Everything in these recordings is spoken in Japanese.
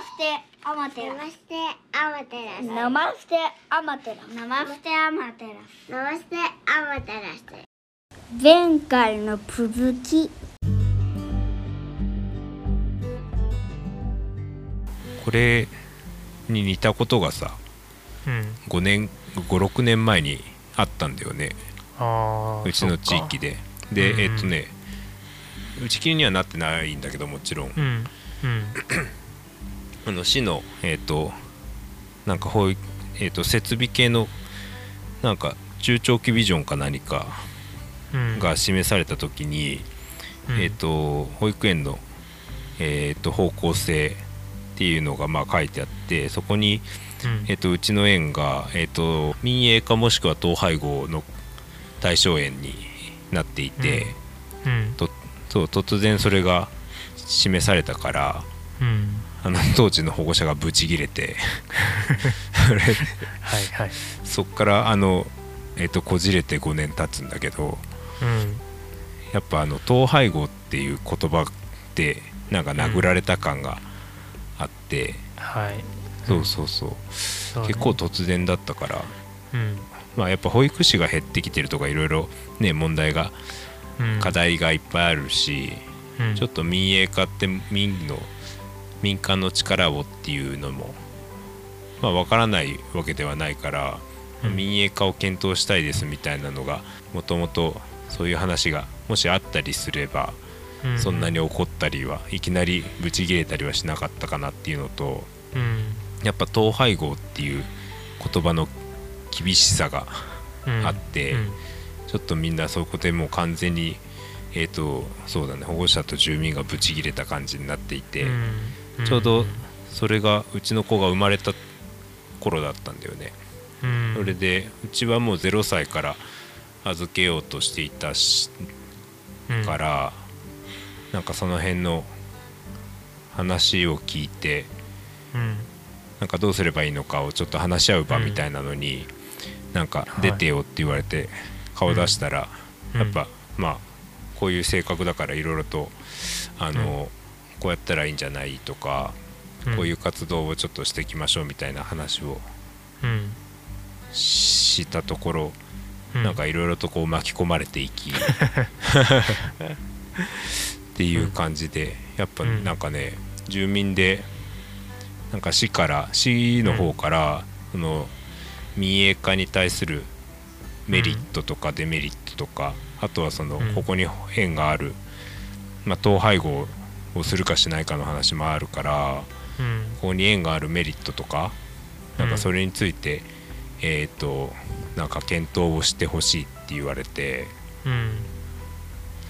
ステアマテラ。ナマステアマテラスナマステアマテラ。ナマステアマテラ。スナマステアマテラス前回の続きこれに似たことがさうん。5年56年前にあったんだよね。ああうちの地域で。で、うんえっとね打ち切りにはなってないんだけどもちろん。うん。うん あの市のえっとなんか保育えっと設備系のなんか中長期ビジョンか何かうん。が示された時に、うん。えっと保育園のえっと方向性っていうのがまあ書いてあってそこにうん。えっと、うちの園が、えっと、民営化もしくは統廃合の対象園になっていて、うん。とそう突然それが示されたからうんあの当時の保護者がブチギレて。はいはい。そっからあの、えっと、こじれて5年経つんだけどうん。やっぱあの統廃合っていう言葉ってなんか殴られた感があって、はい。そうそうそう、そうね。結構突然だったから。うん。まあ、やっぱ保育士が減ってきてるとかいろいろね問題がうん。課題がいっぱいあるし、うん。ちょっと民営化って民の民間の力をっていうのもまあ分からないわけではないから、うん。民営化を検討したいですみたいなのがもともとそういう話がもしあったりすれば、うそんなに怒ったりはいきなりブチギレたりはしなかったかなっていうのとうん。やっぱ統廃合っていう言葉の厳しさがうん。あってうん。ちょっとみんなそこでもう完全にえー、とそうだね保護者と住民がブチギレた感じになっていて、うんちょうどそれがうちの子が生まれた頃だったんだよね、うん。それでうちはもう0歳から預けようとしていたしうん。から、なんかその辺の話を聞いてうん。なんかどうすればいいのかをちょっと話し合う場みたいなのに、なんかはい出てよって言われて顔出したら、うん。やっぱまあこういう性格だからいろいろとあの、こうやったらいいんじゃないとか、うん。こういう活動をちょっとしていきましょうみたいな話をうん。したところ、うん。なんかいろいろとこう巻き込まれていき っていう感じでやっぱうん。なんかね住民でなんか市から市の方からその民営化に対するメリットとかデメリットとかあとはそのうん。ここに縁があるまあ統廃合をするかしないかの話もあるからうん。ここに縁があるメリットとかなんかそれについてえっとなんか検討をしてほしいって言われてうん。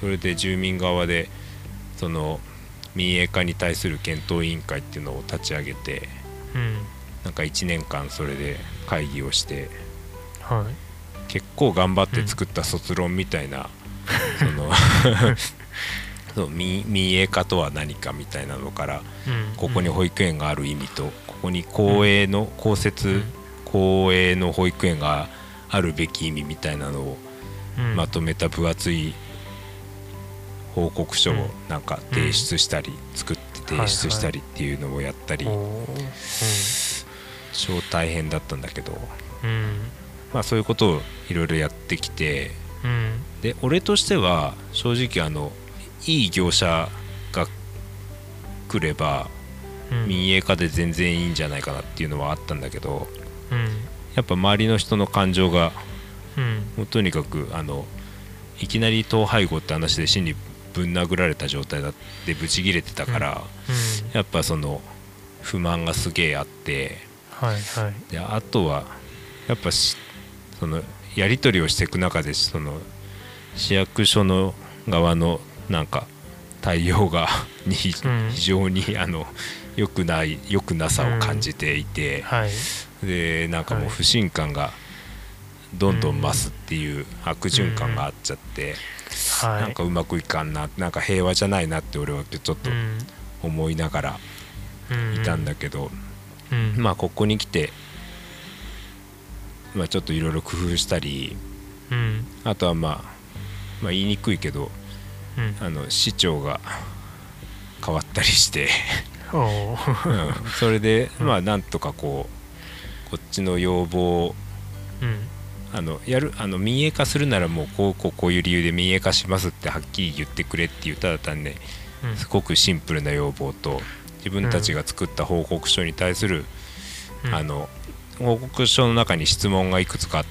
それで住民側でその民営化に対する検討委員会っていうのを立ち上げてうん。なんか1年間それで会議をしてはい。結構頑張って作った卒論みたいな、そのそう民民営化とは何かみたいなのからうん。ここに保育園がある意味とここに公営の公設公営の保育園があるべき意味みたいなのをうん。まとめた分厚い報告書をなんか提出したり作って提出したりっていうのをやったり超大変だったんだけどうん。まあそういうことをいろいろやってきてうん。で俺としては正直あのいい業者が来ればうん。民営化で全然いいんじゃないかなっていうのはあったんだけどうん。やっぱ周りの人の感情がうん。もうとにかくあのいきなり統廃合って話で死にぶん殴られた状態だってブチギレてたから、うん。やっぱその不満がすげえあってはいはい。であとはやっぱしそのやり取りをしていく中でその市役所の側のなんか対応がに非常にあの良くない良くなさを感じていて、はいでなんかもう不信感がどんどん増すっていう悪循環があっちゃって、なんかうまくいかんななんか平和じゃないなって俺はちょっと思いながらいたんだけど、まあここに来て、まあ、ちょっといろいろ工夫したりあとはまあ、まあ言いにくいけどうん。あの市長が変わったりして。それでまあなんとかこうこっちの要望をうん。あのやるあの民営化するならもうこうこうこういう理由で民営化しますってはっきり言ってくれっていうただ単にうん。すごくシンプルな要望と自分たちが作った報告書に対する、うん。あの報告書の中に質問がいくつか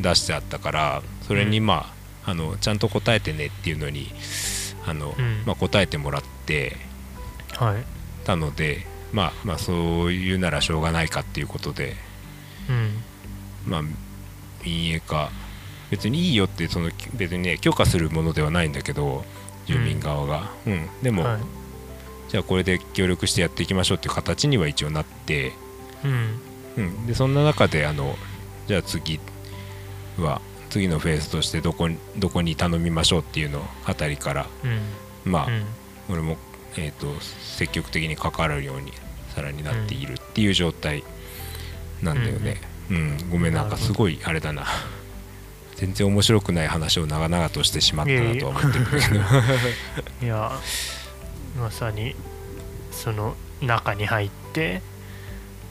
出してあったからそれにまあ,、あのちゃんと答えてねっていうのにあの、うん。まあ、答えてもらってはい。たので、まあ、まあそういうならしょうがないかっていうことで、うん。まあ、民営化別にいいよってその別にね許可するものではないんだけど住民側が、うん。でも、はい。じゃあこれで協力してやっていきましょうっていう形には一応なって、うん。うん、でそんな中であのじゃあ次は次のフェーズとしてどこにどこに頼みましょうっていうのあたりからうん。まあ、うん。俺も、えー、と積極的に関わるようにさらになっているっていう状態なんだよね、うんごめんなんかすごいあれだな。全然面白くない話を長々としてしまったなとは思ってるけど。いやまさにその中に入って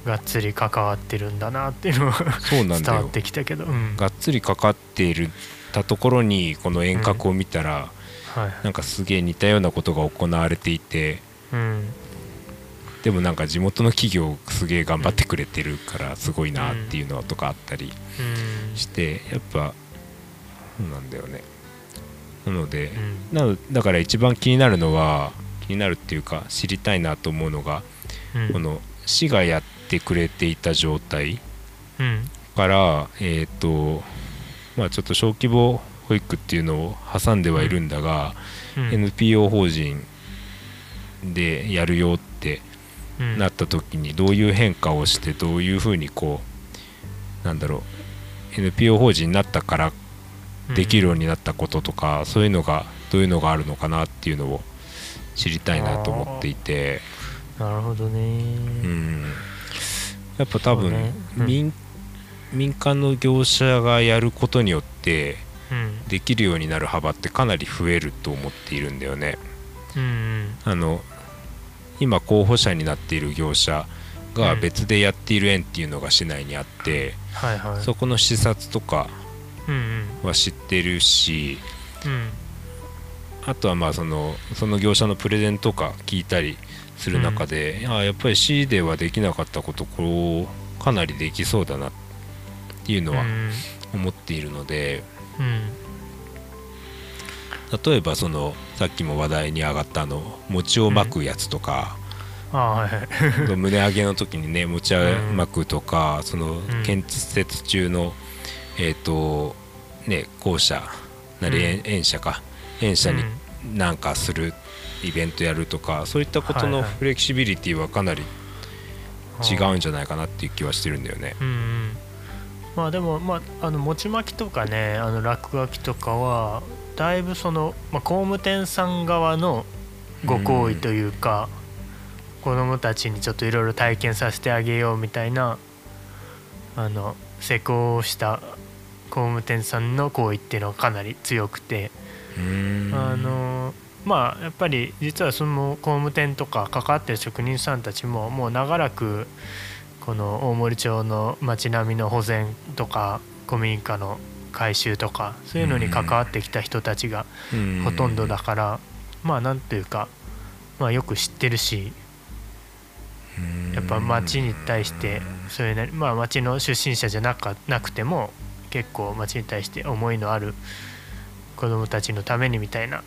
がっつり関わってるんだなっていうのがそうなんだよ。伝わってきたけど、うん、がっつりかかっているたところにこの遠隔を見たら、はい。なんかすげえ似たようなことが行われていてうん。でもなんか地元の企業すげえ頑張ってくれてるからすごいなっていうのとかあったりうん。してやっぱそうなんだよね。なのでうん。なのだから一番気になるのは気になるっていうか知りたいなと思うのがうん。この市がやってくれていた状態うん。からえっ、とまあちょっと小規模保育っていうのを挟んではいるんだが、うん。NPO 法人でやるよってうん。なった時にどういう変化をしてどういうふうにこうなんだろう NPO 法人になったからできるようになったこととか、そういうのがどういうのがあるのかなっていうのを知りたいなと思っていて、なるほどね。うん、やっぱ多分、ね。うん。民民間の業者がやることによってうん。できるようになる幅ってかなり増えると思っているんだよね。うんあの今候補者になっている業者がうん別でやっている園っていうのが市内にあって、はいはい。そこの視察とかうんうん。は知ってるしうんあとはまあそのその業者のプレゼンとか聞いたりする中で、あやっぱり市ではできなかったことこうかなりできそうだなっていうのはうん。思っているので、うん。例えばそのさっきも話題に上がったあの餅を巻くやつとか、あは 胸上げの時にね餅を巻くとか、その建設中のえっ、とね校舎なり園,、園舎か園舎になんかするイベントやるとかそういったことのフレキシビリティはかなり違うんじゃないかなっていう気はしてるんだよね。うんうん。まあでもまああの餅巻きとかねあの落書きとかはだいぶその、まあ、工務店さん側のご好意というか、子供たちにちょっといろいろ体験させてあげようみたいなあの施工をした工務店さんの行為っていうのはかなり強くて、あのまあやっぱり実はその工務店とか関わってる職人さんたちももう長らくこの大森町の町並みの保全とか古民家の改修とかそういうのに関わってきた人たちがうん。ほとんどだからまあなんというか、まあ、よく知ってるしやっぱ町に対してそういうねまあ町の出身者じゃなかなくても結構町に対して思いのある子どもたちのためにみたいな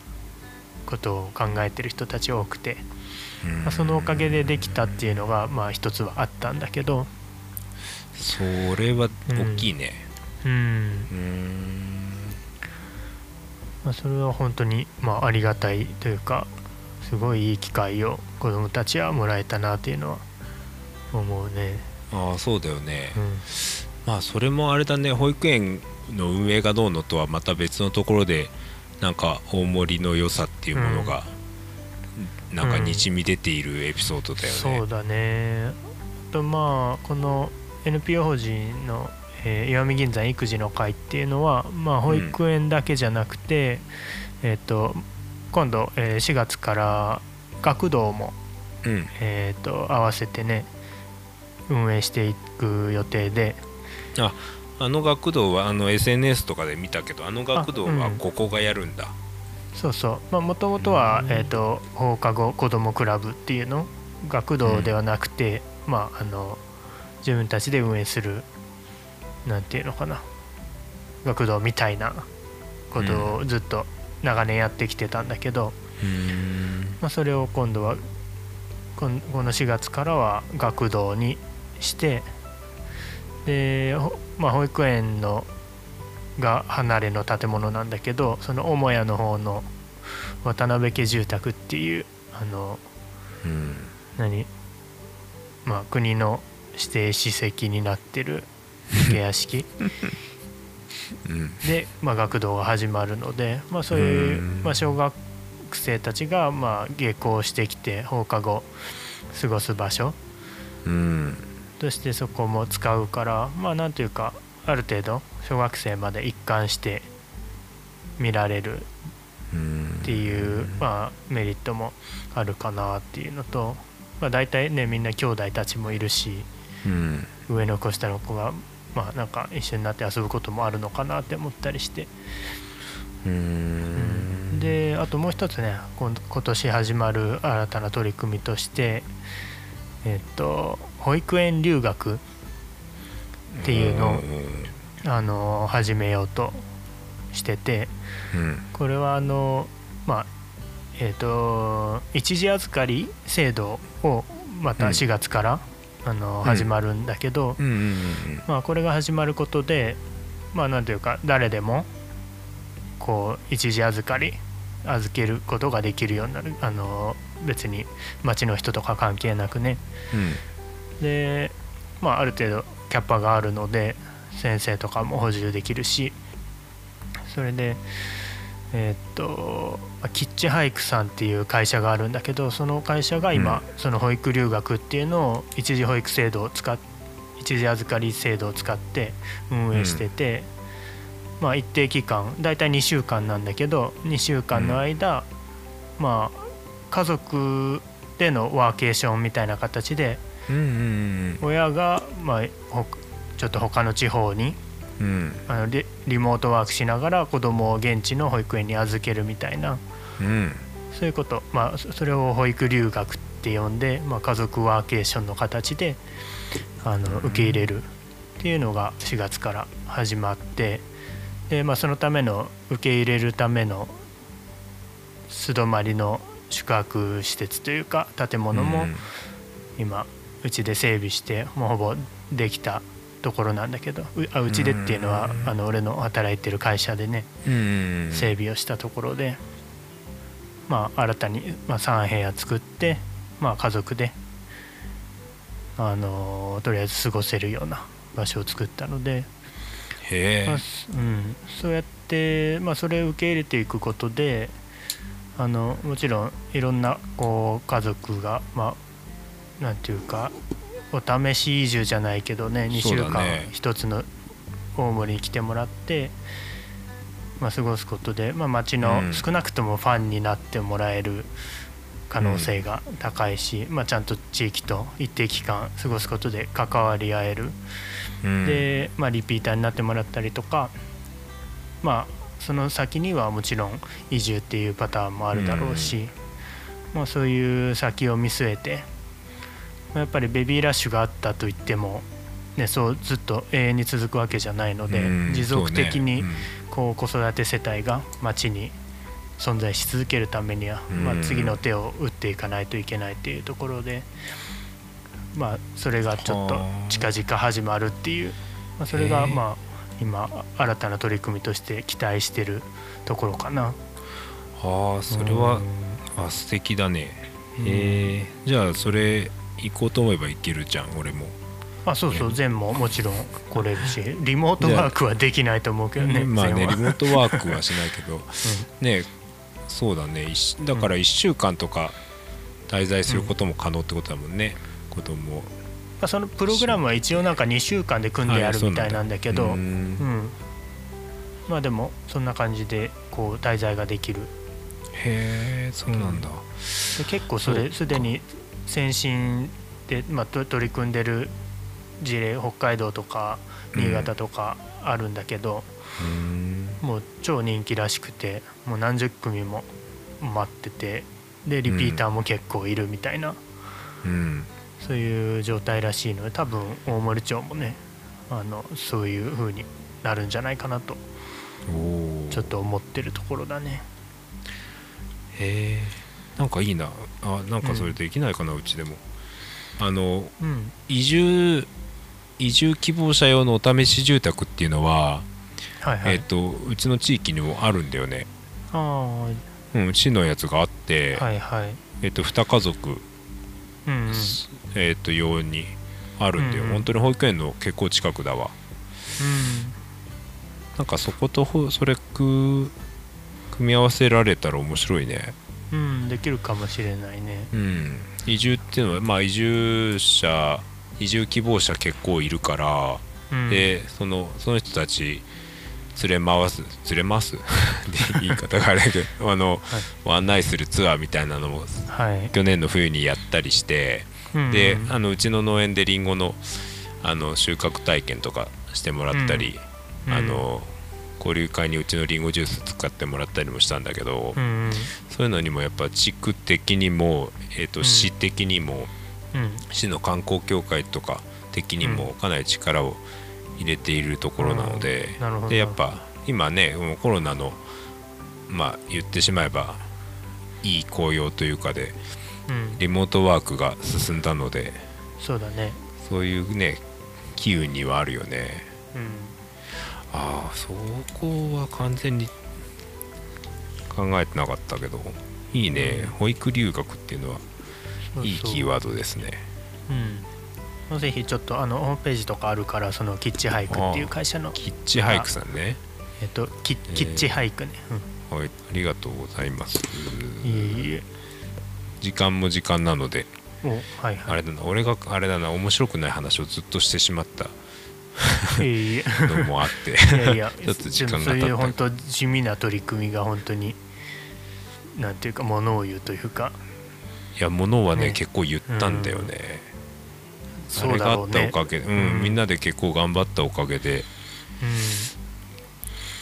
ことを考えてる人たち多くて、まあ、そのおかげでできたっていうのがまあ一つはあったんだけどそれは大きいね。うん、うーんまあ、それは本当にまあありがたいというかすごいいい機会を子どもたちはもらえたなっていうのは思うね。ああそうだよね。うんまあそれもあれだね保育園の運営がどうのとはまた別のところでなんか大森の良さっていうものが、なんかにじみ出ているエピソードだよね。そうだね。あとまあこの NPO 法人の、えー石見銀山育児の会っていうのは、まあ、保育園だけじゃなくて、えっ、と今度、えー4月から学童もうん。えー、と合わせてね運営していく予定で。ああの学童はあの SNS とかで見たけどあの学童はここがやるんだ、そうそう。もともとは、うん。えー、と放課後子どもクラブっていうの？学童ではなくて、まああの自分たちで運営するなんていうのかな？学童みたいなことをずっと長年やってきてたんだけど、うーん。まあ、それを今度はこの4月からは学童にしてで、ほまあ、保育園のが離れの建物なんだけどその母屋の方の渡辺家住宅っていうあのうん。何まあ国の指定史跡になってる武家屋敷。うん。で、まあ、学童が始まるので、まあ、そういううん。まあ、小学生たちがまあ下校してきて放課後過ごす場所うんとしてそこも使うからまあなんというかある程度小学生まで一貫して見られるうんっていう、まあ、メリットもあるかなっていうのと、まあ、大体ねみんな兄弟たちもいるしうん。上の子下の子がまあなんか一緒になって遊ぶこともあるのかなって思ったりして。であともう一つね今今年始まる新たな取り組みとしてえっと保育園留学っていうのをあの始めようとしててうん。これはあのまあえっと一時預かり制度をまたうん。4月から、あのうん。始まるんだけど、まあ、これが始まることでまあなんというか誰でもこう一時預かり預けることができるようになる。あの別に町の人とか関係なくね。うん。でまあある程度キャパがあるので先生とかも補充できるし。それでえーっとまあキッチハイクさんっていう会社があるんだけどその会社が今、その保育留学っていうのを一時保育制度を使っ一時預かり制度を使って運営してて、まあ一定期間大体2週間なんだけど2週間の間、まあ家族でのワーケーションみたいな形でうんうん親が、まあ、ほちょっと他の地方にうん。うんあのリリモートワークしながら子供を現地の保育園に預けるみたいなうん。そういうこと、まあ、そそれを保育留学って呼んで、まあ、家族ワーケーションの形であの受け入れるっていうのが4月から始まってで、まあ、そのための受け入れるための素泊まりの宿泊施設というか建物も今うちで整備してもうほぼできたところなんだけどうあうちでっていうのはうん。あの俺の働いてる会社でね整備をしたところで、まあ、新たに、まあ、3部屋作って、まあ、家族で、あのとりあえず過ごせるような場所を作ったので、まあすうん、そうやって、まあ、それを受け入れていくことであのもちろんいろんなこう家族が、まあ、なんていうかお試し移住じゃないけどね2週間そうだね。一つの大森に来てもらって、まあ、過ごすことで、まあ、町のうん。少なくともファンになってもらえる可能性が高いし、まあ、ちゃんと地域と一定期間過ごすことで関わり合える。うん。で、まあ、リピーターになってもらったりとかまあその先にはもちろん移住っていうパターンもあるだろうし、まあ、そういう先を見据えてまあやっぱりベビーラッシュがあったといっても、ね、そうずっと永遠に続くわけじゃないので、うん持続的にこう子育て世帯が町に存在し続けるためには、まあ、うん次の手を打っていかないといけないっていうところで、まあ、それがちょっとはあ。近々始まるっていう、まあ、それがまあ今新たな取り組みとして期待してるところかな。うんああそれはうん。あ素敵だね。えじゃあそれ行こうと思えば行けるじゃん俺も。あそうそう全ももちろん来れるしリモートワークはできないと思うけどねまあねリモートワークはしないけど。ねそうだね。だから1週間とか滞在することも可能ってことだもんね、子供まあ、そのプログラムは一応なんか2週間で組んでやるみたいなんだけど、ううん。んまあでもそんな感じでこう滞在ができる。へえそうなんだ、で結構それすでに先進で、まあ、と取り組んでる事例北海道とか新潟とかあるんだけど、うんもう超人気らしくてもう何十組も待っててでリピーターも結構いるみたいな、うん。そういう状態らしいので多分大森町もねあのそういう風になるんじゃないかなとちょっと思ってるところだね。へえんかいいな。あなんかそれできないかな、うちでも。あのうん。移住移住希望者用のお試し住宅っていうのは、はいはい、えっ、とうちの地域にもあるんだよね。あうん市のやつがあって、あはいはい。えっ、と2家族、うんうん。えっ、と用にあるんだよ、うんうん。本当に保育園の結構近くだわ。なんかそことほそれく組み合わせられたら面白いね。うん、うん、できるかもしれないね。うん。移住っていうのはまあ移住者移住希望者結構いるから、うん。でそのその人たち連れ回す連れ回す？で言い方があれだけどあの、案内するツアーみたいなのもはい、去年の冬にやったりして、うんであのうちの農園でりんごのあの収穫体験とかしてもらったり、うん。あの交流会にうちのりんごジュース使ってもらったりもしたんだけど、うんそういうのにもやっぱ地区的にも、えー、とうん。市的にも、うん。市の観光協会とか的にもかなり力を入れているところなので,、うん。でやっぱ今ねもうコロナのまあ言ってしまえばいい紅葉というかでうん、リモートワークが進んだのでそうだね。そういうね機運にはあるよね。うん。ああそこは完全に考えてなかったけどいいね、保育留学っていうのはいいキーワードですね。うん、ぜひちょっとあのホームページとかあるからそのキッチハイクっていう会社の。キッチハイクさんね。えっとキー。キッチハイクね、はい。ありがとうございます。うん、いえいえ。時間も時間なので。おはいはい。あれだな。俺があれだな。面白くない話をずっとしてしまった。のもあって。いやいや ちょっと時間がでもそういう経っ本当地味な取り組みが本当になんていうかものを言うというか。たいや物はねね。結構言ったんだよね、あそうれがあったおかげで、うん。うんみんなで結構頑張ったおかげで。う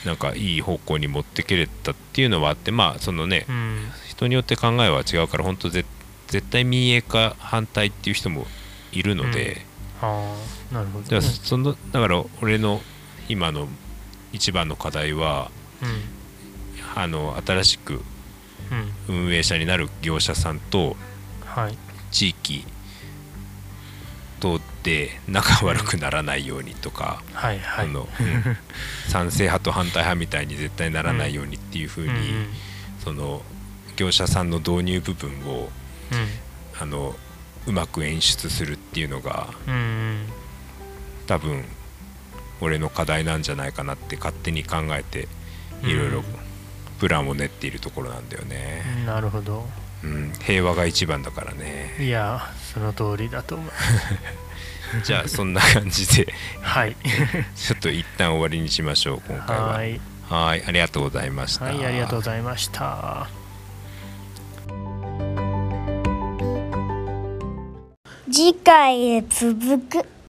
なんかいい方向に持ってけれたっていうのはあってまあそのね、んうん。人によって考えは違うから本当ぜ絶対民営化反対っていう人もいるので、ああなるほど、だからね、そのだから俺の今の一番の課題はあの新しくうんうん。運営者になる業者さんとはい。地域とで仲悪くならないようにとか、はいはい。あのうん。賛成派と反対派みたいに絶対ならないようにっていうふうに、うんうん。その業者さんの導入部分をあのうまく演出するっていうのがうんうん。多分俺の課題なんじゃないかなって勝手に考えていろいろうんプランを練っているところなんだよね、うんなるほどうん、平和が一番だからね。いやその通りだと思う。じゃあそんな感じで。はい。ちょっと一旦終わりにしましょう今回は。はい。はいありがとうございました。はいありがとうございました。次回へ続く